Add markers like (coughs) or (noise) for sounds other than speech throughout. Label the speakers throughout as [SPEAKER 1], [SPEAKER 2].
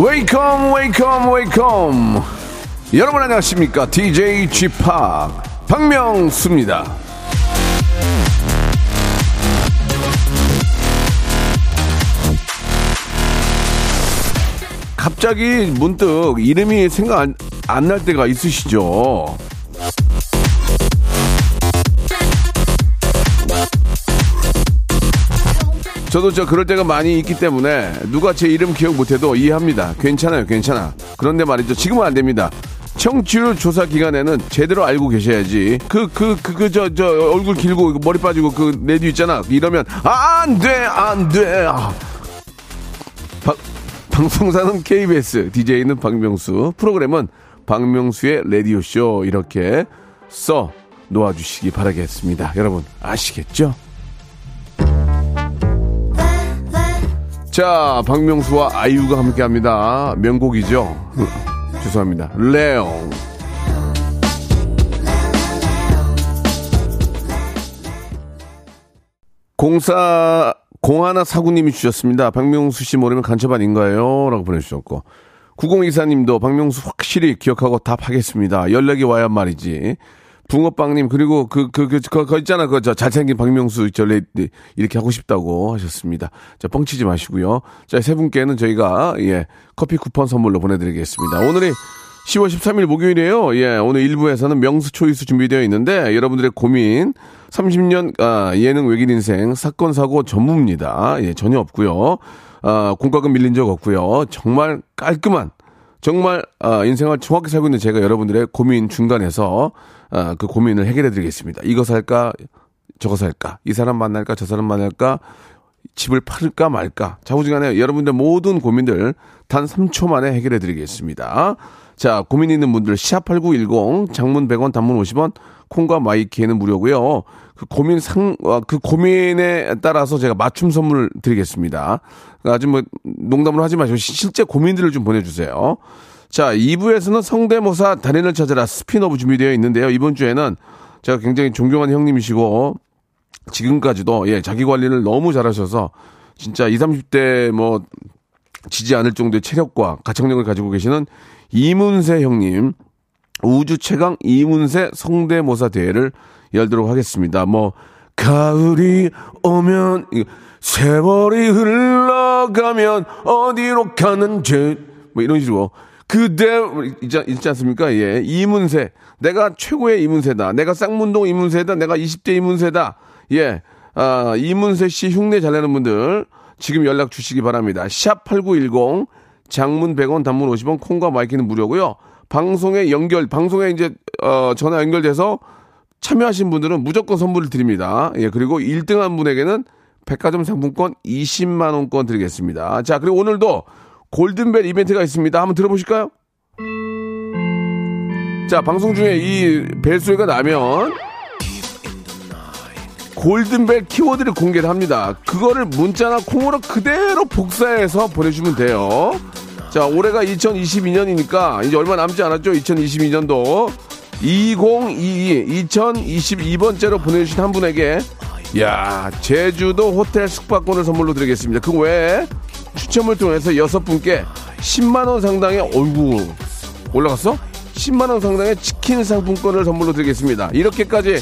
[SPEAKER 1] Welcome, welcome, welcome. 여러분 안녕하십니까? DJ Chip 박명수입니다. 갑자기 문득 이름이 생각 안 날 때가 있으시죠? 저도 저 그럴 때가 많이 있기 때문에 누가 제 이름 기억 못해도 이해합니다. 괜찮아요, 괜찮아. 그런데 말이죠. 지금은 안 됩니다. 청취율 조사 기간에는 제대로 알고 계셔야지. 그, 그, 그, 그, 저, 저, 얼굴 길고 머리 빠지고 그 내뒤 있잖아. 이러면, 아, 안 돼, 안 돼. 아. 박, 방송사는 KBS, DJ는 박명수, 프로그램은 박명수의 라디오쇼 이렇게 써 놓아주시기 바라겠습니다. 여러분 아시겠죠? 자, 박명수와 아이유가 함께 합니다. 명곡이죠. (laughs) 죄송합니다. 레옹. 공사 공하나 사구님이 주셨습니다. 박명수 씨 모르면 간첩 아닌가요? 라고 보내주셨고. 9024님도 박명수 확실히 기억하고 답하겠습니다. 연락이 와야 말이지. 붕어빵님, 그리고 그, 그, 그, 그, 그 있잖아. 그, 저, 잘생긴 박명수, 저, 레, 이렇게 하고 싶다고 하셨습니다. 자, 뻥치지 마시고요. 자, 세 분께는 저희가, 예, 커피 쿠폰 선물로 보내드리겠습니다. 오늘이 10월 13일 목요일이에요. 예, 오늘 1부에서는 명수 초이스 준비되어 있는데, 여러분들의 고민, 30년, 아, 예능 외길 인생, 사건, 사고 전무입니다. 예, 전혀 없고요 아, 공과금 밀린 적 없고요. 정말 깔끔한, 정말 아, 인생을 정확히 살고 있는 제가 여러분들의 고민 중간에서 아, 그 고민을 해결해 드리겠습니다. 이거 살까, 저거 살까, 이 사람 만날까, 저 사람 만날까, 집을 팔을까 말까. 자우지간에 여러분들 모든 고민들 단 3초 만에 해결해 드리겠습니다. 자, 고민 있는 분들 샵8910 장문 100원 단문 50원 콩과 마이키에는 무료고요. 그 고민 상, 어, 그 고민에 따라서 제가 맞춤 선물 드리겠습니다. 아주 뭐 농담으로 하지 마시고 실제 고민들을 좀 보내주세요. 자, 2부에서는 성대모사 달인을 찾아라 스피너브 준비되어 있는데요. 이번 주에는 제가 굉장히 존경하는 형님이시고 지금까지도 예, 자기 관리를 너무 잘하셔서 진짜 20, 30대 뭐 지지 않을 정도의 체력과 가창력을 가지고 계시는 이문세 형님 우주 최강 이문세 성대모사 대회를 열도록 하겠습니다. 뭐 가을이 오면 세월이 흘러가면 어디로 가는지 뭐 이런 식으로 그대 있지, 있지 않습니까? 예. 이문세. 내가 최고의 이문세다. 내가 쌍문동 이문세다. 내가 20대 이문세다. 예. 아, 이문세 씨 흉내 잘 내는 분들 지금 연락 주시기 바랍니다. 샵 8910 장문 100원 단문 50원 콩과 마이케이는 무료고요. 방송에 연결 방송에 이제 어 전화 연결돼서 참여하신 분들은 무조건 선물을 드립니다. 예, 그리고 1등한 분에게는 백화점 상품권 20만 원권 드리겠습니다. 자, 그리고 오늘도 골든벨 이벤트가 있습니다. 한번 들어보실까요? 자, 방송 중에 이 벨소리가 나면 골든벨 키워드를 공개를 합니다. 그거를 문자나 콩으로 그대로 복사해서 보내주면 돼요. 자, 올해가 2022년이니까 이제 얼마 남지 않았죠? 2022년도 2022 2022번째로 보내주신 한 분에게 야 제주도 호텔 숙박권을 선물로 드리겠습니다. 그 외에 추첨을 통해서 여섯 분께 10만 원 상당의 얼굴 올라갔어? 10만 원 상당의 치킨 상품권을 선물로 드리겠습니다. 이렇게까지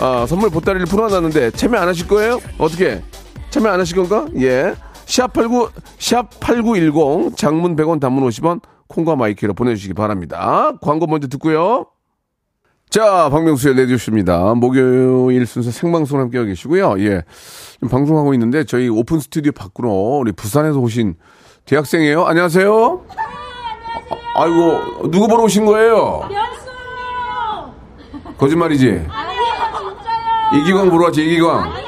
[SPEAKER 1] 어, 선물 보따리를 풀어놨는데 참여 안 하실 거예요? 어떻게? 참여 안 하실 건가? 예. 샵89 샵8910 장문 100원 단문 50원 콩과 마이케이로 보내주시기 바랍니다. 광고 먼저 듣고요. 자, 박명수의 라디오쇼입니다. 목요일 순서 생방송 함께하고 계시고요. 예. 방송하고 있는데 저희 오픈 스튜디오 밖으로 우리 부산에서 오신 대학생이에요. 안녕하세요.
[SPEAKER 2] 네, 안녕하세요.
[SPEAKER 1] 아, 아이고, 누구 보러 오신 거예요?
[SPEAKER 2] 연수요.
[SPEAKER 1] 거짓말이지?
[SPEAKER 2] 아니에요, 진짜요.
[SPEAKER 1] 이기광 보러 왔지, 이기광.
[SPEAKER 2] 아니에요.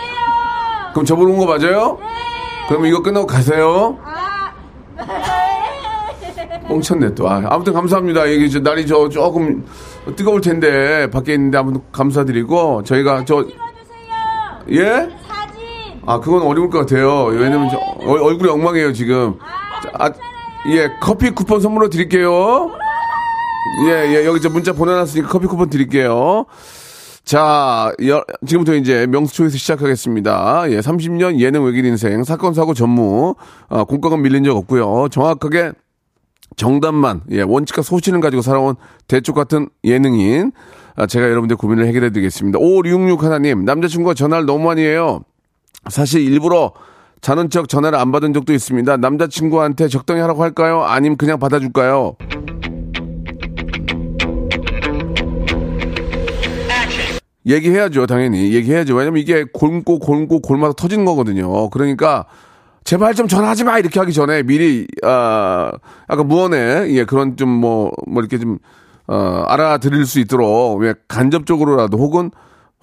[SPEAKER 1] 그럼 저 보러 온 거 맞아요?
[SPEAKER 2] 네.
[SPEAKER 1] 그럼 이거 끝나고 가세요.
[SPEAKER 2] 아.
[SPEAKER 1] 뻥쳤네 또. 아, 아무튼 감사합니다. 이게 저 날이 저 조금 뜨거울 텐데 밖에 있는데 아무튼 감사드리고 저희가 저. 예?
[SPEAKER 2] 사진.
[SPEAKER 1] 아 그건 어려울 것 같아요. 왜냐면 저 얼- 얼굴이 엉망이에요 지금.
[SPEAKER 2] 아,
[SPEAKER 1] 자, 아. 예, 커피 쿠폰 선물로 드릴게요. 예, 예, 여기 저 문자 보내놨으니까 커피 쿠폰 드릴게요. 자, 여- 지금부터 이제 명수 초이스 시작하겠습니다. 예, 30년 예능 외길 인생, 사건, 사고 전무, 아, 공과금 밀린 적 없고요. 정확하게 정답만, 예, 원칙과 소신을 가지고 살아온 대쪽 같은 예능인, 아, 제가 여러분들 고민을 해결해 드리겠습니다. 5661 하나님, 남자친구가 전화를 너무 많이 해요. 사실 일부러 자는 척 전화를 안 받은 적도 있습니다. 남자친구한테 적당히 하라고 할까요? 아니면 그냥 받아줄까요? 얘기해야죠, 당연히. 얘기해야죠. 왜냐면 이게 골고 골고 골마다 터지는 거거든요. 그러니까 제발 좀 전화하지 마! 이렇게 하기 전에 미리 아 아까 무언에 예 그런 좀 뭐뭐 이렇게 좀 어, 알아들을 수 있도록 왜 간접적으로라도 혹은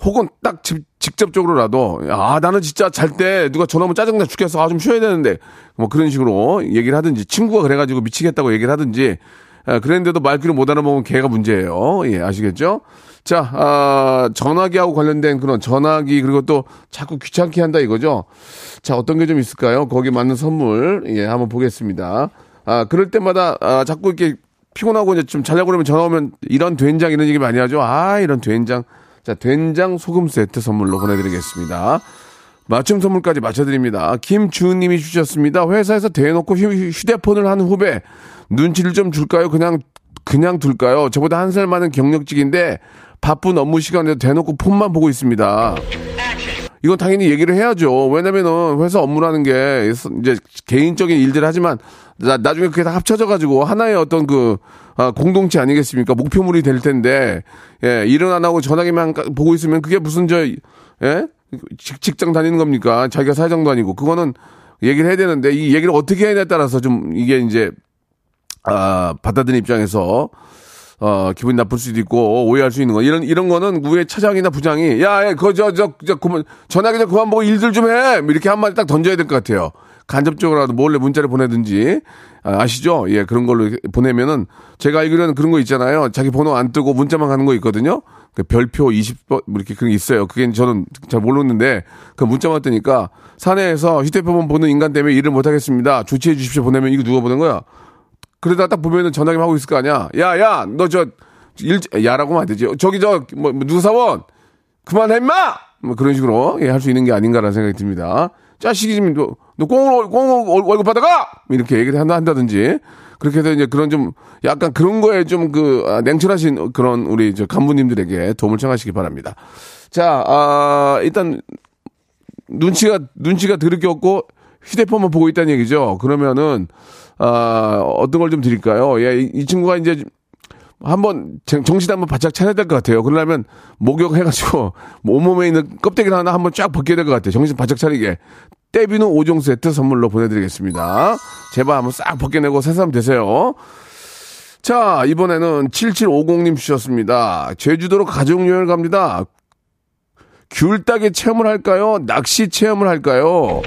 [SPEAKER 1] 혹은 딱 직, 직접적으로라도 아 나는 진짜 잘 때 누가 전화 오면 짜증나 죽겠어. 아 좀 쉬어야 되는데. 뭐 그런 식으로 얘기를 하든지 친구가 그래가지고 미치겠다고 얘기를 하든지 아, 그랬는데도 말귀를 못 알아먹으면 걔가 문제예요. 예 아시겠죠 자 아, 전화기하고 관련된 그런 전화기 그리고 또 자꾸 귀찮게 한다 이거죠 자 어떤 게 좀 있을까요 거기 맞는 선물 예 한번 보겠습니다 아 그럴 때마다 아, 자꾸 이렇게 피곤하고 이제 좀 자려고 그러면 전화 오면 이런 된장 이런 얘기 많이 하죠. 아, 이런 된장. 자, 된장 소금 세트 선물로 보내드리겠습니다. 맞춤 선물까지 맞춰드립니다. 김주은님이 주셨습니다. 회사에서 대놓고 휴- 휴대폰을 한 후배 눈치를 좀 줄까요? 그냥 그냥 둘까요? 저보다 한 살 많은 경력직인데 바쁜 업무 시간에 대놓고 폰만 보고 있습니다. 이건 당연히 얘기를 해야죠. 왜냐면은 회사 업무라는 게 이제 개인적인 일들 하지만 나, 나중에 그게 다 합쳐져 가지고 하나의 어떤 그 아, 공동체 아니겠습니까? 목표물이 될 텐데 예, 일은 안 하고 전화기만 까- 보고 있으면 그게 무슨 저 예? 직, 직장 다니는 겁니까? 자기가 사장도 아니고 그거는 얘기를 해야 되는데 이 얘기를 어떻게 해야냐에 따라서 좀 이게 이제 아, 받아들인 입장에서 어, 기분 나쁠 수도 있고 오해할 수 있는 거 이런 이런 거는 위에 차장이나 부장이 야, 야 그거 저저 저 그만 전화기 좀 그만 보고 일들 좀 해. 뭐 이렇게 한 마디 딱 던져야 될 것 같아요. 간접적으로라도 몰래 문자를 보내든지 아, 시죠 예, 그런 걸로 보내면은 제가 알기로는 그런 거 있잖아요. 자기 번호 안 뜨고 문자만 가는 거 있거든요. 그 별표 20번 뭐 이렇게 그런 게 있어요. 그게 저는 잘 모르는데 그 문자만 뜨니까 사내에서 휴대폰 보는 인간 때문에 일을 못 하겠습니다. 조치해 주십시오 보내면 이거 누가 보낸 거야? 그러다 딱 보면은 전화기 하고 있을 거 아니야. 야, 야, 너 저, 일, 야라고 하면 안 되지. 저기 저, 뭐, 뭐 누사원! 그만해, 임마! 뭐 그런 식으로, 예, 할 수 있는 게 아닌가라는 생각이 듭니다. 자식이 지금 너, 너 꽁으로, 꽁으로 월- 월급 받아가! 이렇게 얘기를 한다, 한다든지. 그렇게 해서 이제 그런 좀, 약간 그런 거에 좀 그, 아, 냉철하신 그런 우리 저 간부님들에게 도움을 청하시기 바랍니다. 자, 아, 일단, 눈치가 눈치가 드럽게 없고 휴대폰만 보고 있다는 얘기죠. 그러면은 아 어떤 걸 좀 드릴까요? 예, 이, 이 친구가 이제 한번 정- 정신 한번 바짝 차려야 될 것 같아요. 그러려면 목욕해가지고 (laughs) 뭐 온몸에 있는 껍데기를 하나 한번 쫙 벗겨야 될 것 같아요. 정신 바짝 차리게. 떼비누 5종 세트 선물로 보내드리겠습니다. 제발 한번 싹 벗겨내고 새삼 되세요. 자, 이번에는 7750님 주셨습니다. 제주도로 가족여행을 갑니다. 귤따기 체험을 할까요? 낚시 체험을 할까요?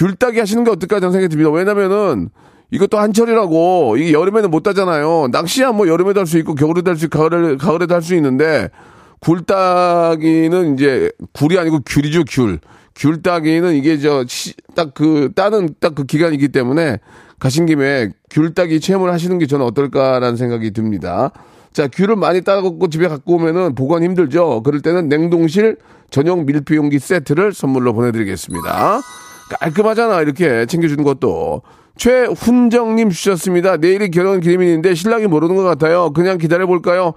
[SPEAKER 1] 귤 따기 하시는 게 어떨까 저는 생각이 듭니다. 왜냐면은 이것도 한철이라고 이게 여름에는 못 따잖아요. 낚시야 뭐 여름에도 할 수 있고 겨울에도 할 수 있고 가을에, 가을에도 할 수 있는데 굴 따기는 이제 굴이 아니고 귤이죠 귤. 귤 따기는 이게 저 딱 그 따는 딱 그 기간이기 때문에 가신 김에 귤 따기 체험을 하시는 게 저는 어떨까라는 생각이 듭니다. 자, 귤을 많이 따갖고 집에 갖고 오면은 보관 힘들죠. 그럴 때는 냉동실 전용 밀폐용기 세트를 선물로 보내드리겠습니다. 깔끔하잖아, 이렇게 챙겨주는 것도. 최훈정님 주셨습니다. 내일이 결혼 기념일인데 신랑이 모르는 것 같아요. 그냥 기다려 볼까요?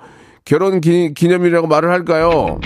[SPEAKER 1] 결혼 기, 기념일이라고 말을 할까요?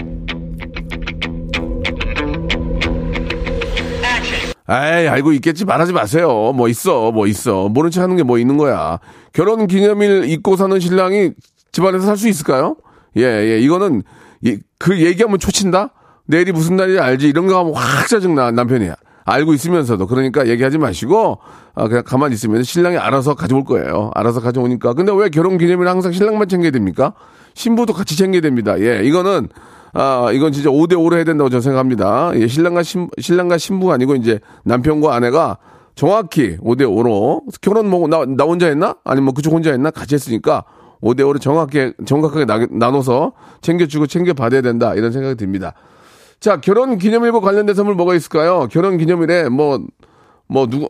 [SPEAKER 1] 아이, 알고 있겠지. 말하지 마세요. 뭐 있어, 뭐 있어. 모른 척 하는 게 뭐 있는 거야. 결혼 기념일 잊고 사는 신랑이 집안에서 살 수 있을까요? 예, 예. 이거는, 이- 그 얘기하면 초친다? 내일이 무슨 날인지 알지? 이런 거 하면 확 짜증나, 남편이. 알고 있으면서도. 그러니까 얘기하지 마시고, 아, 그냥 가만히 있으면 신랑이 알아서 가져올 거예요. 알아서 가져오니까. 근데 왜 결혼 기념일 항상 신랑만 챙겨야 됩니까? 신부도 같이 챙겨야 됩니다. 예, 이거는, 아, 이건 진짜 5대5로 해야 된다고 저는 생각합니다. 예, 신랑과 신, 신랑과 신부가 아니고 이제 남편과 아내가 정확히 5대5로 결혼 뭐, 나, 나 혼자 했나? 아니면 뭐 그쪽 혼자 했나? 같이 했으니까 5대5로 정확하게, 정확하게 나, 나눠서 챙겨주고 챙겨받아야 된다. 이런 생각이 듭니다. 자, 결혼 기념일과 관련된 선물 뭐가 있을까요? 결혼 기념일에 뭐, 뭐, 누구,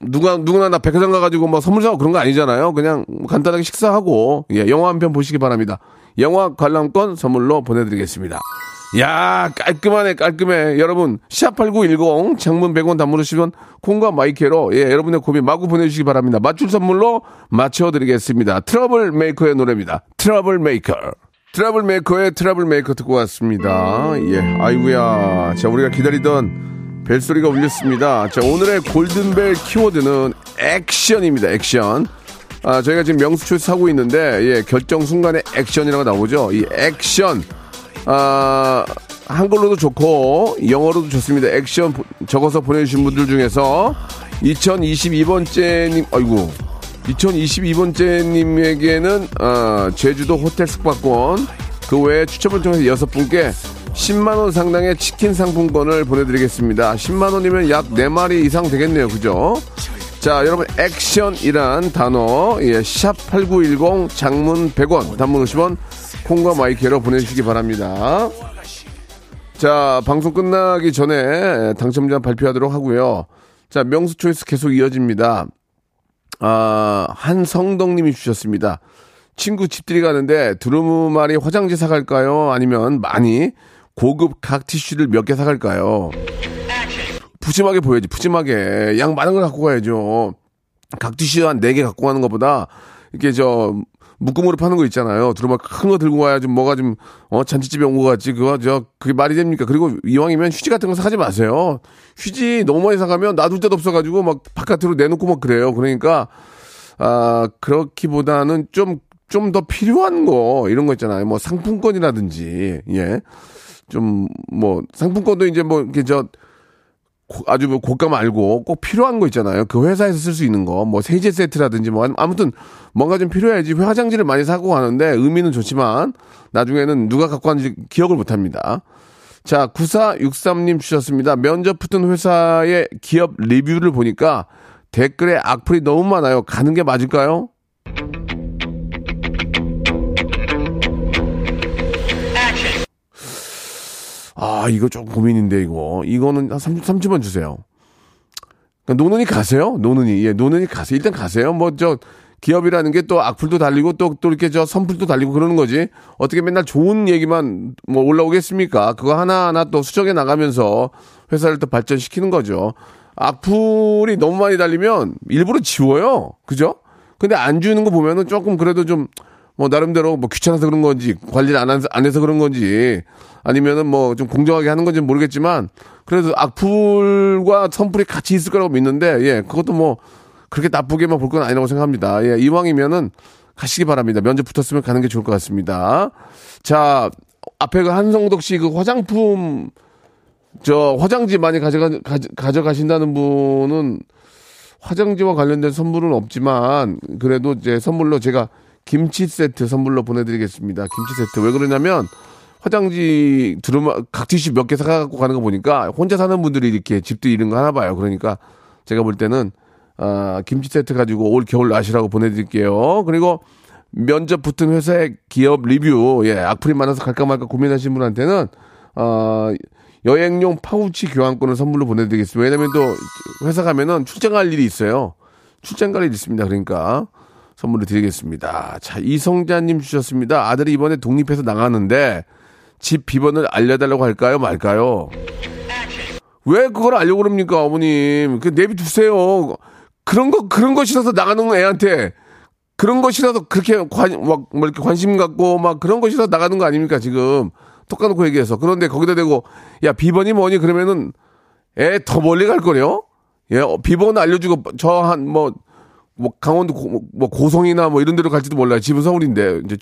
[SPEAKER 1] 누가 누구나 나 백화점 가가지고 뭐 선물 사고 그런 거 아니잖아요. 그냥 간단하게 식사하고 예, 영화 한 편 보시기 바랍니다. 영화 관람권 선물로 보내드리겠습니다. 야 깔끔하네 깔끔해 여러분 샵8910 장문 100원 단문 50원 콩과 마이케이로 예 여러분의 고민 마구 보내주시기 바랍니다 맞출 선물로 맞춰드리겠습니다 트러블 메이커의 노래입니다 트러블 메이커 트러블 메이커의 트러블 메이커 듣고 왔습니다. 예 아이구야. 자 우리가 기다리던 벨소리가 울렸습니다. 자 오늘의 골든벨 키워드는 액션입니다 액션. 아 저희가 지금 명수초에서 하고 있는데 예 결정 순간에 액션이라고 나오죠. 이 액션. 아, 한글로도 좋고 영어로도 좋습니다. 액션 보- 적어서 보내주신 분들 중에서 2022번째님, 아이고, 2022번째님에게는 아, 제주도 호텔 숙박권, 그 외에 추첨을 통해서 여섯 분께 10만 원 상당의 치킨 상품권을 보내드리겠습니다. 10만 원이면 약 4마리 이상 되겠네요. 그죠? 자, 여러분, 액션이란 단어, 예, 샵8910 장문 100원, 단문 50원, 콩과 마이크로 보내주시기 바랍니다. 자, 방송 끝나기 전에 당첨자 발표하도록 하고요. 자, 명수 초이스 계속 이어집니다. 아, 한성덕님이 주셨습니다. 친구 집들이 가는데 두루마리 화장지 사갈까요? 아니면 많이 고급 각 티슈를 몇 개 사갈까요? 푸짐하게 보여야지, 푸짐하게. 양 많은 걸 갖고 가야죠. 각 티슈 한 네 개 갖고 가는 것보다, 이렇게 저, 묶음으로 파는 거 있잖아요. 두루마 큰거 들고 와야 좀 뭐가 좀, 어, 잔치집에 온 거 같지. 그거, 저, 그게 말이 됩니까? 그리고 이왕이면 휴지 같은 거 사지 마세요. 휴지 너무 많이 사가면 놔둘 데도 없어가지고 막 바깥으로 내놓고 막 그래요. 그러니까, 아, 그렇기보다는 좀, 좀 더 필요한 거, 이런 거 있잖아요. 뭐 상품권이라든지, 예. 좀, 뭐, 상품권도 이제 뭐, 이렇게 저, 고- 아주 뭐 고가 말고 꼭 필요한 거 있잖아요. 그 회사에서 쓸 수 있는 거, 뭐 세제 세트라든지 뭐 아무튼 뭔가 좀 필요해야지 화장지를 많이 사고 가는데 의미는 좋지만 나중에는 누가 갖고 왔는지 기억을 못 합니다. 자, 9463님 주셨습니다. 면접 붙은 회사의 기업 리뷰를 보니까 댓글에 악플이 너무 많아요. 가는 게 맞을까요? 아, 이거 좀 고민인데, 이거. 이거는 한 30, 30원 주세요. 그러니까 노는이 가세요? 노는이. 예, 노는이 가세요. 일단 가세요. 뭐, 저, 기업이라는 게 또 악플도 달리고 또, 또 이렇게 저 선플도 달리고 그러는 거지. 어떻게 맨날 좋은 얘기만 뭐 올라오겠습니까? 그거 하나하나 또 수정해 나가면서 회사를 또 발전시키는 거죠. 악플이 너무 많이 달리면 일부러 지워요. 그죠? 근데 안 주는 거 보면은 조금 그래도 좀, 뭐, 나름대로 뭐 귀찮아서 그런 건지, 관리를 안, 안 해서 그런 건지, 아니면은 뭐 좀 공정하게 하는 건지 는 모르겠지만, 그래도 악플과 선플이 같이 있을 거라고 믿는데, 예, 그것도 뭐, 그렇게 나쁘게만 볼 건 아니라고 생각합니다. 예, 이왕이면은 가시기 바랍니다. 면접 붙었으면 가는 게 좋을 것 같습니다. 자, 앞에 그 한성덕 씨 그 화장품, 저 화장지 많이 가져가, 가져, 가신다는 분은 화장지와 관련된 선물은 없지만 그래도 이제 선물로 제가 김치 세트 선물로 보내드리겠습니다. 김치 세트 왜 그러냐면 화장지 두루마 각티슈 몇 개 사갖고 가는 거 보니까 혼자 사는 분들이 이렇게 집도 이런 거 하나 봐요. 그러니까 제가 볼 때는 아, 김치 세트 가지고 올 겨울 나시라고 보내드릴게요. 그리고 면접 붙은 회사의 기업 리뷰, 예, 악플이 많아서 갈까 말까 고민하신 분한테는, 어, 여행용 파우치 교환권을 선물로 보내드리겠습니다. 왜냐면 또 회사 가면은 출장 갈 일이 있어요. 출장 갈 일이 있습니다. 그러니까 선물로 드리겠습니다. 자, 이성자님 주셨습니다. 아들이 이번에 독립해서 나가는데 집 비번을 알려달라고 할까요? 말까요? 왜 그걸 알려고 그럽니까, 어머님? 그 내비두세요. 그런 거, 그런 거 싫어서 나가는 애한테 그런 거 싫어서 그렇게 관, 막, 뭐 이렇게 관심 갖고 막 그런 거 싫어서 나가는 거 아닙니까, 지금. 톡 까놓고 얘기해서. 그런데 거기다 대고, 야, 비번이 뭐니? 그러면은 애 더 멀리 갈 거래요? 예, 어, 비번 알려주고 저 한 뭐, 뭐 강원도 고, 뭐 고성이나 뭐 이런 데로 갈지도 몰라요. 집은 서울인데 이제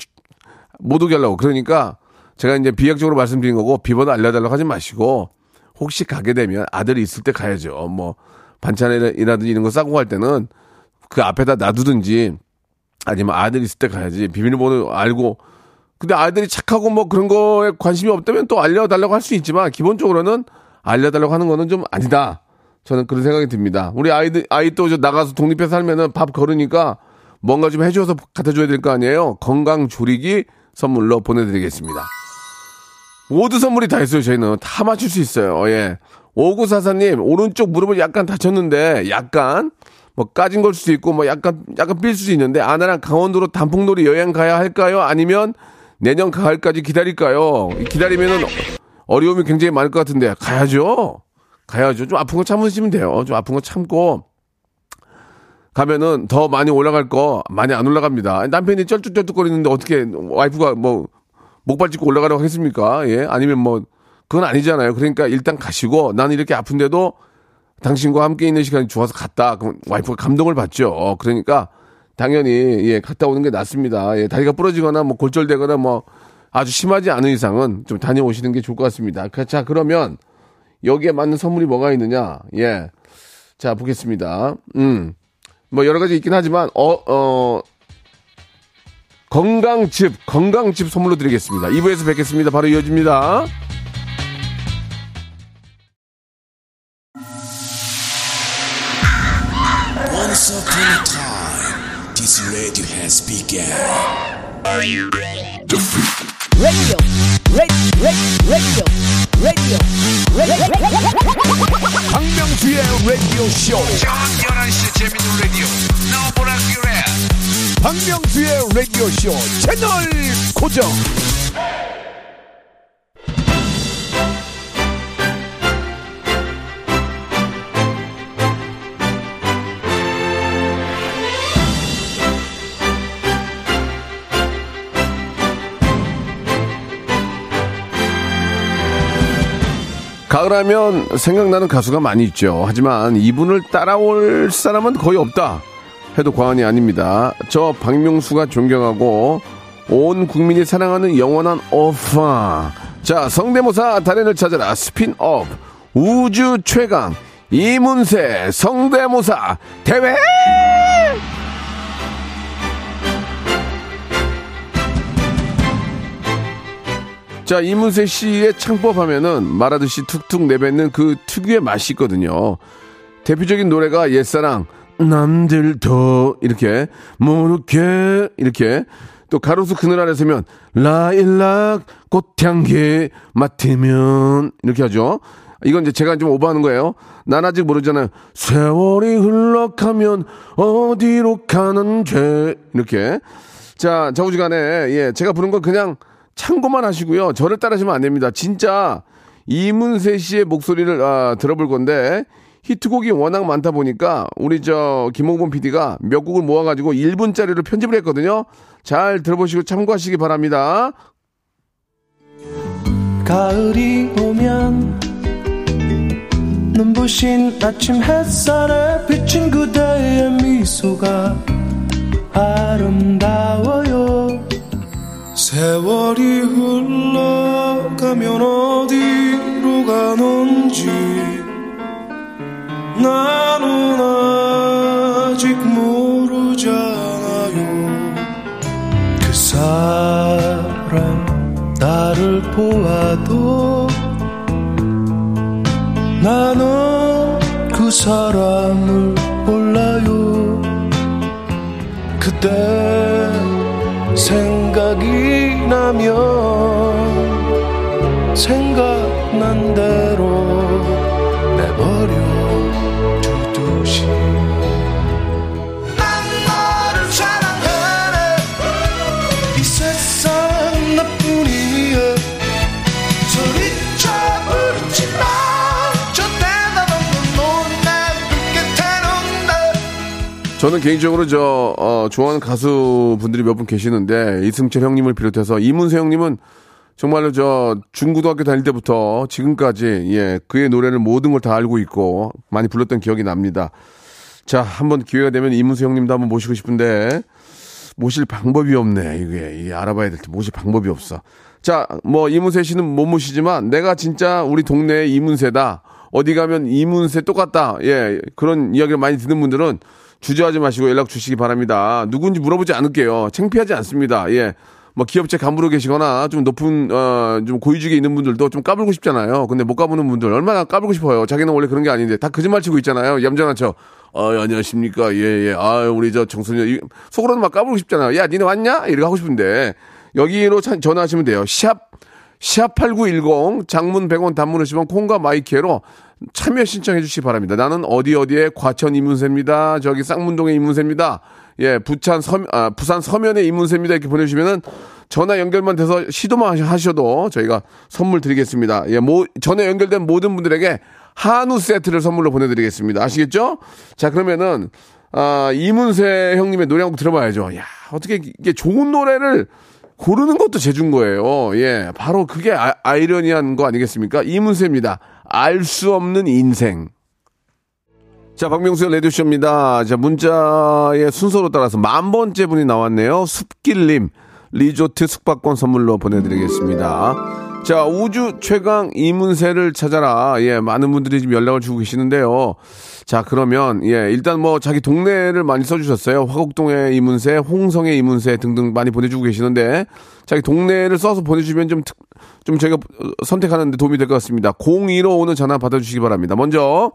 [SPEAKER 1] 못 오게 하려고. 그러니까 제가 이제 비약적으로 말씀드린 거고 비번 알려달라고 하지 마시고 혹시 가게 되면 아들이 있을 때 가야죠. 뭐 반찬이라든지 이런 거 싸고 갈 때는 그 앞에다 놔두든지 아니면 아들 있을 때 가야지 비밀번호 알고 근데 아이들이 착하고 뭐 그런 거에 관심이 없다면 또 알려달라고 할 수 있지만 기본적으로는 알려달라고 하는 거는 좀 아니다. 저는 그런 생각이 듭니다. 우리 아이들, 아이 또저 나가서 독립해서 살면은 밥 걸으니까 뭔가 좀 해줘서 갖다 줘야 될 거 아니에요? 건강 조리기 선물로 보내드리겠습니다. 모두 선물이 다 있어요, 저희는. 다 맞출 수 있어요, 예. 오구사사님, 오른쪽 무릎을 약간 다쳤는데, 약간, 뭐 까진 걸 수도 있고 뭐 약간 약간 삘 수도 있는데 아내랑 강원도로 단풍놀이 여행 가야 할까요? 아니면 내년 가을까지 기다릴까요? 기다리면은 어려움이 굉장히 많을 것 같은데 가야죠. 가야죠. 좀 아픈 거 참으시면 돼요. 좀 아픈 거 참고 가면은 더 많이 올라갈 거 많이 안 올라갑니다. 남편이 쩔뚝쩔뚝거리는데 어떻게 와이프가 뭐 목발 짚고 올라가라고 하겠습니까? 예. 아니면 뭐 그건 아니잖아요. 그러니까 일단 가시고 나는 이렇게 아픈데도 당신과 함께 있는 시간이 좋아서 갔다. 그럼 와이프가 감동을 받죠. 그러니까 당연히 예, 갔다 오는 게 낫습니다. 예, 다리가 부러지거나 뭐 골절되거나 뭐 아주 심하지 않은 이상은 좀 다녀오시는 게 좋을 것 같습니다. 그, 자, 그러면 여기에 맞는 선물이 뭐가 있느냐? 예. 자, 보겠습니다. 음. 뭐 여러 가지 있긴 하지만 어, 어 건강즙, 건강즙 선물로 드리겠습니다. 2부에서 뵙겠습니다. 바로 이어집니다.
[SPEAKER 3] Once upon a time, this radio has begun.
[SPEAKER 4] radio, radio, radio, radio, radio.
[SPEAKER 5] 박명수의 라디오 쇼.
[SPEAKER 6] 저녁 11시 재밌는 라디오 너보라 그래
[SPEAKER 5] 박명수의 라디오 쇼 채널 고정.
[SPEAKER 1] 가을하면 생각나는 가수가 많이 있죠. 하지만 이분을 따라올 사람은 거의 없다. 해도 과언이 아닙니다. 저 박명수가 존경하고 온 국민이 사랑하는 영원한 오빠. 자, 성대모사 달인을 찾아라. 스핀업. 우주 최강. 이문세 성대모사 대회! 자, 이문세 씨의 창법 하면은 말하듯이 툭툭 내뱉는 그 특유의 맛이 있거든요. 대표적인 노래가 옛사랑, 남들도 이렇게, 모르게, 이렇게. 또 가로수 그늘 아래 서면, 라일락, 꽃향기 맡으면, 이렇게 하죠. 이건 이제 제가 좀 오버하는 거예요. 난 아직 모르잖아요. 세월이 흘러가면 어디로 가는데, 이렇게. 자, 자우지간에, 예, 제가 부른 건 그냥 참고만 하시고요. 저를 따라하시면 안 됩니다. 진짜 이문세 씨의 목소리를 아, 들어볼 건데 히트곡이 워낙 많다 보니까 우리 저 김홍범 PD가 몇 곡을 모아가지고 1분짜리로 편집을 했거든요. 잘 들어보시고 참고하시기 바랍니다.
[SPEAKER 7] 가을이 오면 눈부신 아침 햇살에 비친 그대의 미소가 아름다워요 세월이 흘러가면 어디로 가는지 나는 아직 모르잖아요. 그 사람 나를 보아도 나는 그 사람을 몰라요. 그때 생각이 나면 생각난 대로 저는
[SPEAKER 1] 개인적으로 저 어, 좋아하는 가수 분들이 몇 분 계시는데 이승철 형님을 비롯해서 이문세 형님은 정말로 저 중고등학교 다닐 때부터 지금까지 예 그의 노래를 모든 걸 다 알고 있고 많이 불렀던 기억이 납니다. 자 한번 기회가 되면 이문세 형님도 한번 모시고 싶은데 모실 방법이 없네 이게, 이게 알아봐야 될 때 모실 방법이 없어. 자 뭐 이문세 씨는 못 모시지만 내가 진짜 우리 동네의 이문세다. 어디 가면 이문세 똑같다. 예 그런 이야기를 많이 듣는 분들은 주저하지 마시고 연락 주시기 바랍니다. 누군지 물어보지 않을게요. 창피하지 않습니다. 예. 뭐 기업체 간부로 계시거나 좀 높은 어 좀 고위직에 있는 분들도 좀 까불고 싶잖아요. 근데 못 까부는 분들 얼마나 까불고 싶어요. 자기는 원래 그런 게 아닌데 다 거짓말 치고 있잖아요. 얌전한 척. 어 안녕하십니까. 예 예. 아 우리 저 정선이 속으로는 막 까불고 싶잖아요. 야 니네 왔냐? 이렇게 하고 싶은데 여기로 차- 전화하시면 돼요. 샵 샵8910 장문 100원 단문 50원 콩과 마이케이로 참여 신청해 주시기 바랍니다. 나는 어디 어디에 과천 이문세입니다. 저기 쌍문동의 이문세입니다. 예, 부산 서, 아, 부산 서면의 이문세입니다. 이렇게 보내주시면은 전화 연결만 돼서 시도만 하셔도 저희가 선물 드리겠습니다. 예, 모, 전화 연결된 모든 분들에게 한우 세트를 선물로 보내드리겠습니다. 아시겠죠? 자, 그러면은, 아, 이문세 형님의 노래 한 곡 들어봐야죠. 야, 어떻게 이게 좋은 노래를 고르는 것도 재준 거예요. 예, 바로 그게 아, 아이러니한 거 아니겠습니까? 이문세입니다. 알 수 없는 인생. 자, 박명수의 레디오쇼입니다. 자, 문자의 순서로 따라서 만 번째 분이 나왔네요. 숲길님, 리조트 숙박권 선물로 보내드리겠습니다. 자, 우주 최강 이문세를 찾아라. 예, 많은 분들이 지금 연락을 주고 계시는데요. 자, 그러면, 예, 일단 뭐 자기 동네를 많이 써주셨어요. 화곡동의 이문세, 홍성의 이문세 등등 많이 보내주고 계시는데, 자기 동네를 써서 보내주시면 좀, 특- 좀 저희가 어, 선택하는데 도움이 될 것 같습니다. 0215 전화 받아주시기 바랍니다. 먼저,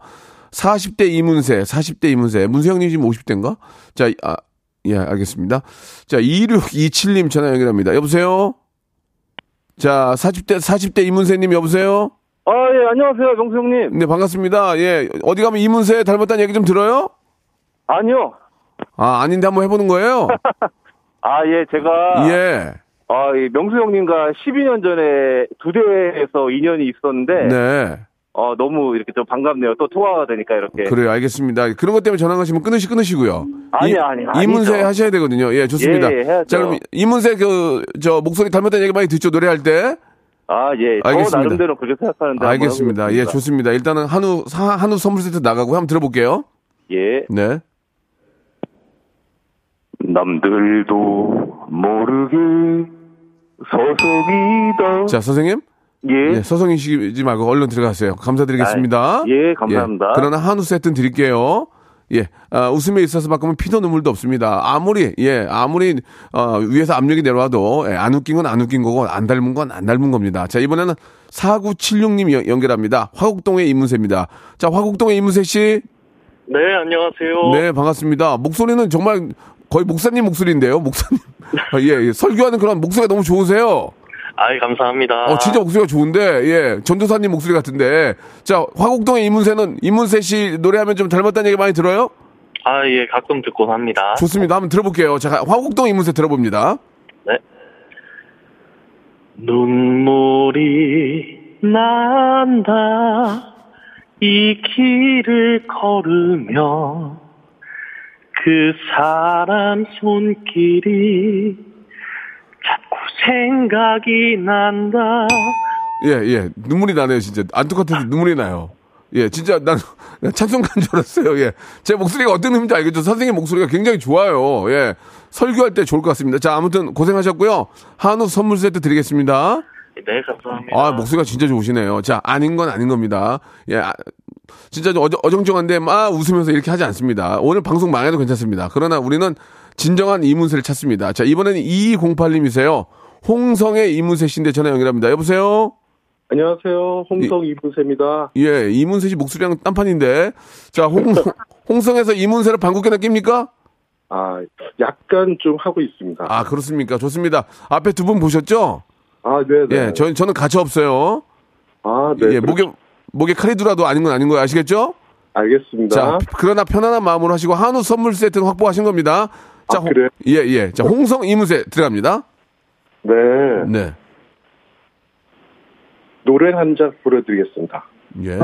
[SPEAKER 1] 40대 이문세, 40대 이문세. 문세 형님 지금 50대인가? 자, 아, 예, 알겠습니다. 자, 2627님 전화 연결합니다. 여보세요? 자, 40대, 40대 이문세님 여보세요?
[SPEAKER 8] 아, 예, 안녕하세요, 명수 형님.
[SPEAKER 1] 네, 반갑습니다. 예, 어디 가면 이문세 닮았다는 얘기 좀 들어요?
[SPEAKER 8] 아니요.
[SPEAKER 1] 아, 아닌데 한번 해보는 거예요? (laughs)
[SPEAKER 8] 아, 예, 제가.
[SPEAKER 1] 예.
[SPEAKER 8] 아, 이 명수 형님과 12년 전에 두 대에서 인연이 있었는데.
[SPEAKER 1] 네.
[SPEAKER 8] 어, 너무 이렇게 좀 반갑네요. 또 통화가 되니까 이렇게.
[SPEAKER 1] 그래요, 알겠습니다. 그런 것 때문에 전화 가시면 끊으시, 끊으시고요.
[SPEAKER 8] 아니,
[SPEAKER 1] 이-
[SPEAKER 8] 아니,
[SPEAKER 1] 이문세
[SPEAKER 8] 아니죠.
[SPEAKER 1] 하셔야 되거든요. 예, 좋습니다.
[SPEAKER 8] 예, 예, 해야죠.
[SPEAKER 1] 자, 그럼 이문세 그, 저, 목소리 닮았다는 얘기 많이 듣죠, 노래할 때?
[SPEAKER 8] 아, 예. 저
[SPEAKER 1] 알겠습니다.
[SPEAKER 8] 나름대로 그렇게 생각하는데.
[SPEAKER 1] 알겠습니다. 예. 좋습니다. 일단은 한우, 사- 한우 선물 세트 나가고 한번 들어볼게요.
[SPEAKER 8] 예.
[SPEAKER 1] 네.
[SPEAKER 8] 남들도 모르게 서성이다.
[SPEAKER 1] 자, 선생님.
[SPEAKER 8] 예.
[SPEAKER 1] 예, 서성이시지 말고 얼른 들어가세요. 감사드리겠습니다.
[SPEAKER 8] 아, 예, 감사합니다.
[SPEAKER 1] 예, 그러나 한우 세트 드릴게요. 예, 아, 웃음에 있어서만큼은 피도 눈물도 없습니다. 아무리, 예, 아무리, 어, 위에서 압력이 내려와도, 예, 안 웃긴 건 안 웃긴 거고, 안 닮은 건 안 닮은 겁니다. 자, 이번에는 4976님 연- 연결합니다. 화곡동의 이문세입니다. 자, 화곡동의 이문세 씨.
[SPEAKER 8] 네, 안녕하세요.
[SPEAKER 1] 네, 반갑습니다. 목소리는 정말 거의 목사님 목소리인데요, 목사님. (laughs) 아, 예, 예, 설교하는 그런 목소리가 너무 좋으세요.
[SPEAKER 8] 아이, 감사합니다.
[SPEAKER 1] 어, 진짜 목소리가 좋은데, 예, 전도사님 목소리 같은데. 자, 화곡동의 이문세는, 이문세 씨 노래하면 좀 닮았다는 얘기 많이 들어요?
[SPEAKER 8] 아, 예, 가끔 듣곤 합니다.
[SPEAKER 1] 좋습니다. 한번 들어볼게요. 자, 화곡동 이문세 들어봅니다.
[SPEAKER 8] 네. 눈물이 난다. 이 길을 걸으며 그 사람 손길이 자꾸 생각이 난다.
[SPEAKER 1] 예, 예. 눈물이 나네요, 진짜. 안 똑같아도 눈물이 나요. 예, 진짜 난, 난 (laughs) 찬송가인 줄 알았어요. 예. 제 목소리가 어떤 의미인지 알겠죠? 선생님 목소리가 굉장히 좋아요. 예. 설교할 때 좋을 것 같습니다. 자, 아무튼 고생하셨고요. 한우 선물 세트 드리겠습니다.
[SPEAKER 8] 네, 감사합니다.
[SPEAKER 1] 아, 목소리가 진짜 좋으시네요. 자, 아닌 건 아닌 겁니다. 예, 아, 진짜 좀 어정, 어정쩡한데 막 웃으면서 이렇게 하지 않습니다. 오늘 방송 망해도 괜찮습니다. 그러나 우리는 진정한 이문세를 찾습니다. 자, 이번에는 2208님이세요. 홍성의 이문세 씨인데 전화 연결합니다. 여보세요?
[SPEAKER 8] 안녕하세요. 홍성 이분세입니다.
[SPEAKER 1] 예, 이문세 씨 목소리랑 딴판인데. 자, 홍, (laughs) 홍성에서 이문세를 방귀깨 느낍니까?
[SPEAKER 8] 아, 약간 좀 하고 있습니다.
[SPEAKER 1] 아, 그렇습니까? 좋습니다. 앞에 두 분 보셨죠?
[SPEAKER 8] 아, 네, 네.
[SPEAKER 1] 예, 저, 저는 가차 없어요.
[SPEAKER 8] 아, 네.
[SPEAKER 1] 예, 목에, 목에 칼이 들어도 아닌 건 아닌 거예요. 아시겠죠?
[SPEAKER 8] 알겠습니다.
[SPEAKER 1] 자, 그러나 편안한 마음으로 하시고 한우 선물 세트는 확보하신 겁니다. 자,
[SPEAKER 8] 아, 그래요?
[SPEAKER 1] 홍- 예, 예. 자, 홍성 이문세 들어갑니다.
[SPEAKER 8] 네.
[SPEAKER 1] 네.
[SPEAKER 8] 노래 한잔 불러드리겠습니다.
[SPEAKER 1] 예.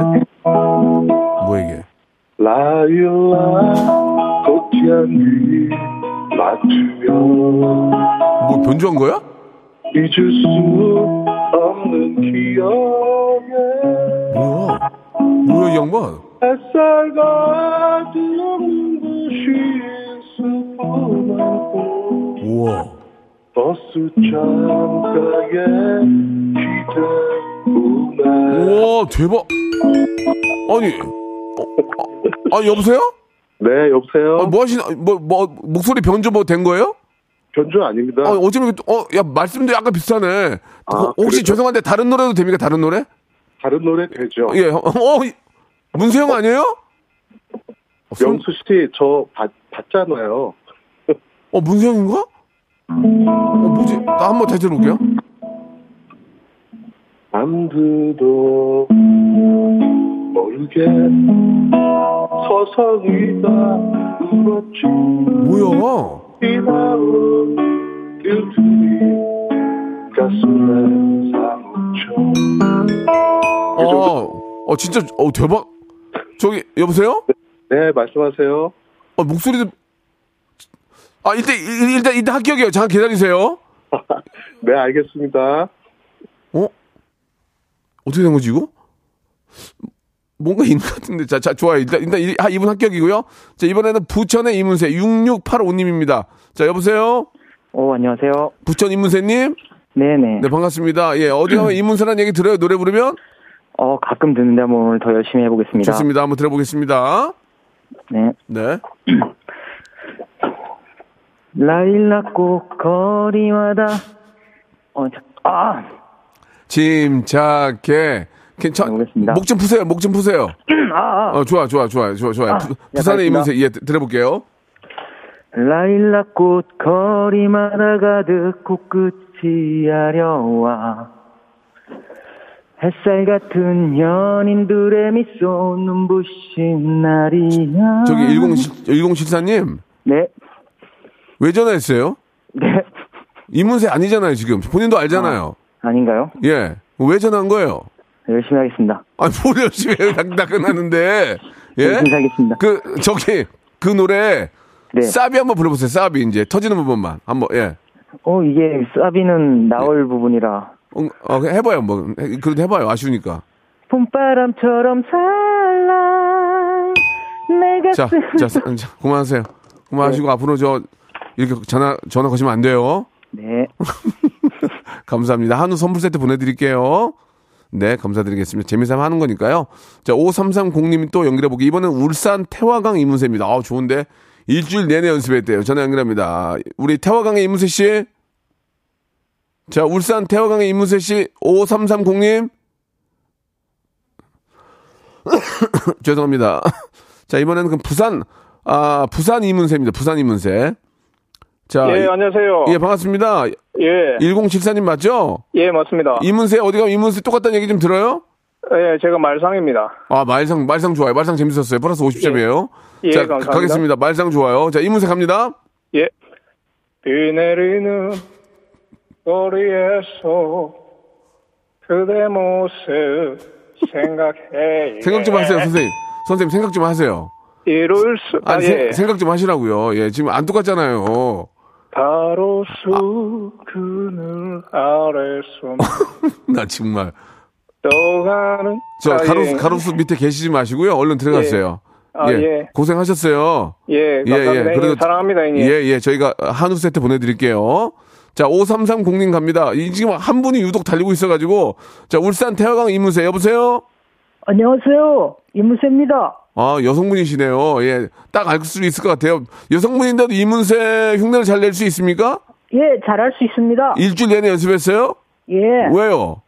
[SPEAKER 1] 뭐 이게?
[SPEAKER 8] 라일라 꽃향기 맞추며
[SPEAKER 1] 뭐 변주한 거야?
[SPEAKER 8] 잊을 수 없는 기억에
[SPEAKER 1] 뭐야? 뭐야, 이 양반?
[SPEAKER 8] 햇살 같은 눈부신
[SPEAKER 1] 우와.
[SPEAKER 8] 버스 창가에 기대우네
[SPEAKER 1] 우와, 대박. 아니, 어, 아, 여보세요?
[SPEAKER 8] 네 여보세요
[SPEAKER 1] 아, 뭐 하시나, 뭐, 뭐, 목소리 변조 뭐 된 거예요?
[SPEAKER 8] 변조 아닙니다
[SPEAKER 1] 이게 또- 어, 야, 말씀도 약간 비슷하네.
[SPEAKER 8] 아,
[SPEAKER 1] 호- 혹시
[SPEAKER 8] 그래요?
[SPEAKER 1] 죄송한데 다른 노래도 됩니까? 다른 노래?
[SPEAKER 8] 다른 노래 되죠
[SPEAKER 1] 예, 어, 어, 이- 문세영 아니에요? 어, 손-
[SPEAKER 8] 명수 씨저 봤잖아요
[SPEAKER 1] 어, 문세영인가? 어, 뭐지? 나 한번 다시 들어볼게요.
[SPEAKER 8] 잠드도 모르게 다 울었지
[SPEAKER 1] 뭐야?
[SPEAKER 8] 비나온 길들이 가슴에 사무쳐
[SPEAKER 1] 어, 어 진짜 어 대박. 저기 여보세요?
[SPEAKER 8] 네 말씀하세요
[SPEAKER 1] 어, 목소리도 아 일단 일- 일단 일단 합격이에요. 잠깐 기다리세요. (laughs)
[SPEAKER 8] 네 알겠습니다
[SPEAKER 1] 어? 어떻게 된 거지 이거? 뭔가 있는 것 같은데 자, 자 좋아요. 일단 일단 이- 아, 이분 합격이고요. 자 이번에는 부천의 이문세 6685님입니다. 자 여보세요.
[SPEAKER 9] 오, 안녕하세요.
[SPEAKER 1] 부천 이문세님.
[SPEAKER 9] 네네.
[SPEAKER 1] 네 반갑습니다. 예 어디 가면 이문세라는 얘기 들어요? 노래 부르면
[SPEAKER 9] 어, 가끔 듣는데 한번 오늘 더 열심히 해보겠습니다.
[SPEAKER 1] 좋습니다. 한번 들어보겠습니다.
[SPEAKER 9] 네.
[SPEAKER 1] 네. (clears throat)
[SPEAKER 9] 라일락꽃 거리마다, 어, 자, 아!
[SPEAKER 1] 침착해. 괜찮.
[SPEAKER 9] 해보겠습니다.
[SPEAKER 1] 목좀 푸세요. 목 좀 푸세요. (clears throat)
[SPEAKER 9] 아, 아.
[SPEAKER 1] 어 좋아 좋아 좋아 좋아 좋아요.
[SPEAKER 9] 아,
[SPEAKER 1] 부,
[SPEAKER 9] 네,
[SPEAKER 1] 부산의
[SPEAKER 9] 알겠습니다.
[SPEAKER 1] 이문세 예 들어볼게요.
[SPEAKER 9] 라일락 꽃 거리마다 가득 코끝이 아려와. 햇살 같은 연인들의 미소 눈부신 날이야.
[SPEAKER 1] 저기 10 1074님
[SPEAKER 9] 네.
[SPEAKER 1] 왜 전화했어요?
[SPEAKER 9] 네.
[SPEAKER 1] 이문세 아니잖아요 지금 본인도 알잖아요.
[SPEAKER 9] 아닌가요?
[SPEAKER 1] 예. 왜 전화한 거예요?
[SPEAKER 9] 열심히 하겠습니다.
[SPEAKER 1] 아니 뭘 열심히 해요. 다, 다 끝났는데. 예?
[SPEAKER 9] 열심히 하겠습니다.
[SPEAKER 1] 그 저기 그 노래
[SPEAKER 9] 네.
[SPEAKER 1] 사비 한번 불러보세요. 사비 이제 터지는 부분만 한번 예.
[SPEAKER 9] 어, 이게 사비는 나올 부분이라.
[SPEAKER 1] 어, 어, 해봐요 뭐 해- 그래도 해봐요 아쉬우니까.
[SPEAKER 9] 봄바람처럼 살라 내
[SPEAKER 1] 자, 자, 자, 자, 그만하세요. 그만하시고 앞으로 저 이렇게 전화 전화 거시면 안 돼요.
[SPEAKER 9] 네 (laughs)
[SPEAKER 1] 감사합니다. 한우 선물 세트 보내드릴게요. 네, 감사드리겠습니다. 재미삼아 하는 거니까요. 자, 5330님이 또 연결해보기. 이번엔 울산 태화강 이문세입니다. 아우, 좋은데. 일주일 내내 연습했대요. 전화 연결합니다. 우리 태화강의 이문세 씨. 자, 울산 태화강의 이문세 씨. 5330님. (coughs) 죄송합니다. (coughs) 자, 이번에는 그럼 부산, 아, 부산 이문세입니다. 부산 이문세. 자,
[SPEAKER 8] 예 안녕하세요
[SPEAKER 1] 예, 반갑습니다.
[SPEAKER 8] 예
[SPEAKER 1] 1074님 맞죠?
[SPEAKER 8] 예, 맞습니다
[SPEAKER 1] 이문세 어디 가면 이문세 똑같다는 얘기 좀 들어요?
[SPEAKER 8] 예 제가 말상입니다
[SPEAKER 1] 아 말상 말상 좋아요. 말상 재밌었어요. 플러스 50점이에요.
[SPEAKER 8] 예,
[SPEAKER 1] 자
[SPEAKER 8] 감사합니다.
[SPEAKER 1] 가겠습니다. 말상 좋아요. 자 이문세 갑니다.
[SPEAKER 8] 예. 비 내리는 거리에서 그대 모습 생각해. (laughs)
[SPEAKER 1] 생각 좀 하세요, 선생님. 선생님 생각 좀 하세요.
[SPEAKER 8] 이룰 수, 아,
[SPEAKER 1] 아니
[SPEAKER 8] 예.
[SPEAKER 1] 생- 생각 좀 하시라고요. 예 지금 안 똑같잖아요.
[SPEAKER 8] 바로 수 그늘 아래서
[SPEAKER 1] 나 정말
[SPEAKER 8] 떠가는.
[SPEAKER 1] 저
[SPEAKER 8] 아,
[SPEAKER 1] 가로수
[SPEAKER 8] 예.
[SPEAKER 1] 가로수 밑에 계시지 마시고요. 얼른 들어가세요.
[SPEAKER 8] 아, 예.
[SPEAKER 1] 고생하셨어요.
[SPEAKER 8] 예, 감사합니다. 형님. 사랑합니다, 형님.
[SPEAKER 1] 예, 예. 저희가 한우 세트 보내드릴게요. 자, 5330님 갑니다. 이 지금 한 분이 유독 달리고 있어가지고. 자, 울산 태화강 이문세, 여보세요?
[SPEAKER 9] 안녕하세요 이문세입니다
[SPEAKER 1] 아, 여성분이시네요. 예. 딱 알 수 있을 것 같아요. 여성분인데도 이문세 흉내를 잘 낼 수 있습니까?
[SPEAKER 9] 예 잘할 수 있습니다
[SPEAKER 1] 일주일 내내 연습했어요?
[SPEAKER 9] 예
[SPEAKER 1] 왜요?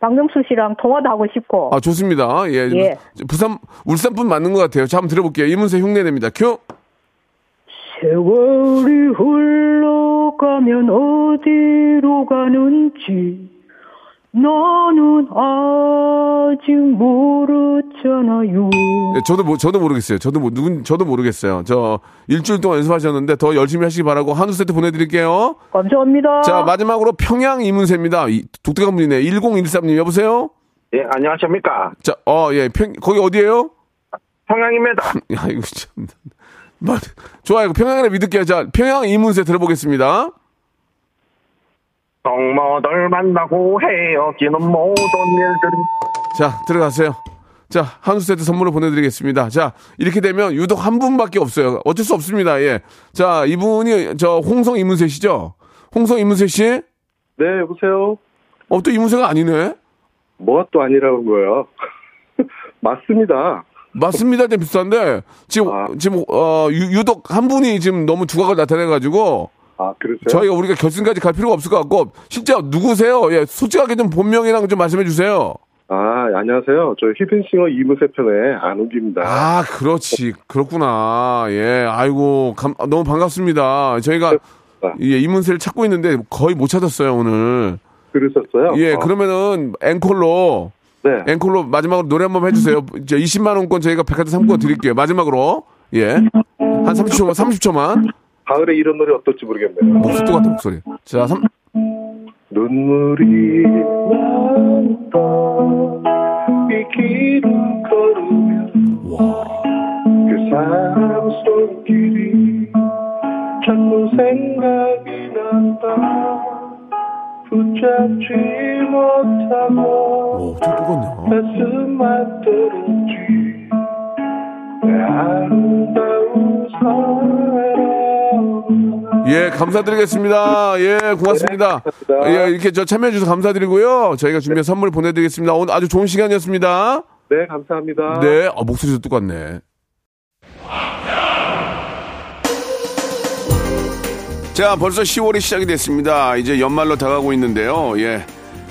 [SPEAKER 9] 박명수 씨랑 통화도 하고 싶고
[SPEAKER 1] 아, 좋습니다. 예.
[SPEAKER 9] 예.
[SPEAKER 1] 부산, 울산 분 맞는 것 같아요. 자, 한번 들어볼게요. 이문세 흉내 냅니다. 큐!
[SPEAKER 9] 세월이 흘러가면 어디로 가는지 나는 아직 모르잖아요.
[SPEAKER 1] 예, 저도 모, 저도 모르겠어요. 저도 모, 누군 저도 모르겠어요. 저 일주일 동안 연습하셨는데 더 열심히 하시기 바라고 한우 세트 보내드릴게요.
[SPEAKER 9] 감사합니다.
[SPEAKER 1] 자 마지막으로 평양 이문세입니다. 이, 독특한 분이네. 1013님 여보세요.
[SPEAKER 8] 예, 안녕하십니까.
[SPEAKER 1] 자, 어, 예, 평, 거기 어디에요?
[SPEAKER 8] 평양입니다. (laughs)
[SPEAKER 1] 야, 이거 참. 말, 좋아요. 평양을 믿을게요. 자, 평양 이문세 들어보겠습니다.
[SPEAKER 8] 동무들 만나고 헤어지는 모든 일들이
[SPEAKER 1] 자, 들어가세요. 자, 한우 세트 선물로 보내드리겠습니다. 자, 이렇게 되면 유독 한 분밖에 없어요. 어쩔 수 없습니다. 예. 자, 이분이 저 홍성 이문세 씨죠? 홍성 이문세 씨?
[SPEAKER 8] 네, 여보세요.
[SPEAKER 1] 어, 또 이문세가 아니네?
[SPEAKER 8] 뭐가 또 아니라는 거예요? (laughs) 맞습니다.
[SPEAKER 1] 맞습니다. 좀 비슷한데, 지금,
[SPEAKER 8] 아.
[SPEAKER 1] 지금, 어, 유, 유독 한 분이 지금 너무 두각을 나타내가지고,
[SPEAKER 8] 아, 그러세요?
[SPEAKER 1] 저희가 우리가 결승까지 갈 필요가 없을 것 같고, 진짜 누구세요? 예, 솔직하게 좀 본명이랑 좀 말씀해 주세요.
[SPEAKER 8] 아, 안녕하세요. 저 히든싱어 이문세 편의 안욱입니다.
[SPEAKER 1] 아, 그렇지. 그렇구나. 예, 아이고, 감- 너무 반갑습니다. 저희가, 예, 이문세를 찾고 있는데 거의 못 찾았어요, 오늘.
[SPEAKER 8] 그러셨어요?
[SPEAKER 1] 예,
[SPEAKER 8] 어.
[SPEAKER 1] 그러면은 앵콜로
[SPEAKER 8] 네.
[SPEAKER 1] 앵콜로 마지막으로 노래 한 번 해주세요. 이제 20만 원권 저희가 백화점 상품권 드릴게요. 마지막으로 예. 한 30초만 30초만
[SPEAKER 8] 가을에 이런 노래 어떨지 모르겠네요.
[SPEAKER 1] 목소리 똑같은 목소리. 자, 삼,
[SPEAKER 8] 눈물이 났던 이 길을 걸으면 그 사람 손길이 자꾸 생각이 난다 붙잡지 못하고
[SPEAKER 1] 오.
[SPEAKER 8] 가슴만 떨었지
[SPEAKER 1] 예, 감사드리겠습니다. 예, 고맙습니다.
[SPEAKER 8] 감사합니다.
[SPEAKER 1] 예, 이렇게 저 참여해주셔서 감사드리고요. 저희가 준비한 선물 보내드리겠습니다. 오늘 아주 좋은 시간이었습니다.
[SPEAKER 8] 네 감사합니다
[SPEAKER 1] 네, 아, 목소리도 똑같네. 자, 벌써 10월이 시작이 됐습니다. 이제 연말로 다가오고 있는데요. 예.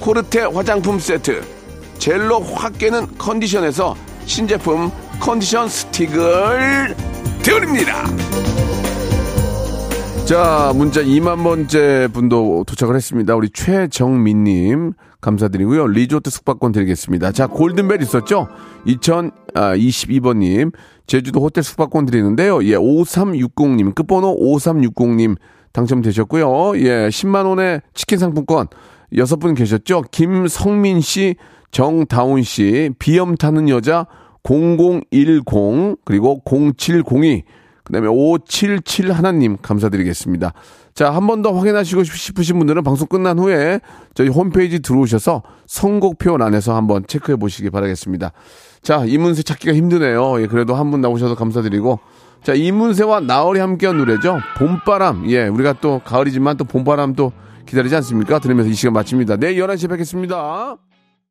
[SPEAKER 1] 코르테 화장품 세트 젤로 확 깨는 컨디션에서 신제품 컨디션 스틱을 드립니다. 자, 문자 2만 번째 분도 도착을 했습니다. 우리 최정민님 감사드리고요. 리조트 숙박권 드리겠습니다. 자, 골든벨 있었죠? 2022번님 제주도 호텔 숙박권 드리는데요. 예, 5360님 끝번호 5360님 당첨되셨고요. 예, 10만 원의 치킨 상품권 여섯 분 계셨죠? 김성민 씨, 정다운 씨, 비염 타는 여자 0010 그리고 0702 그다음에 577 하나님 감사드리겠습니다. 자, 한 번 더 확인하시고 싶으신 분들은 방송 끝난 후에 저희 홈페이지 들어오셔서 선곡표 안에서 한번 체크해 보시기 바라겠습니다. 자, 이문세 찾기가 힘드네요. 예, 그래도 한 분 나오셔서 감사드리고 자, 이문세와 나얼이 함께한 노래죠. 봄바람. 예, 우리가 또 가을이지만 또 봄바람 또 기다리지 않습니까? 들으면서 이 시간 마칩니다. 내일 11시에 뵙겠습니다.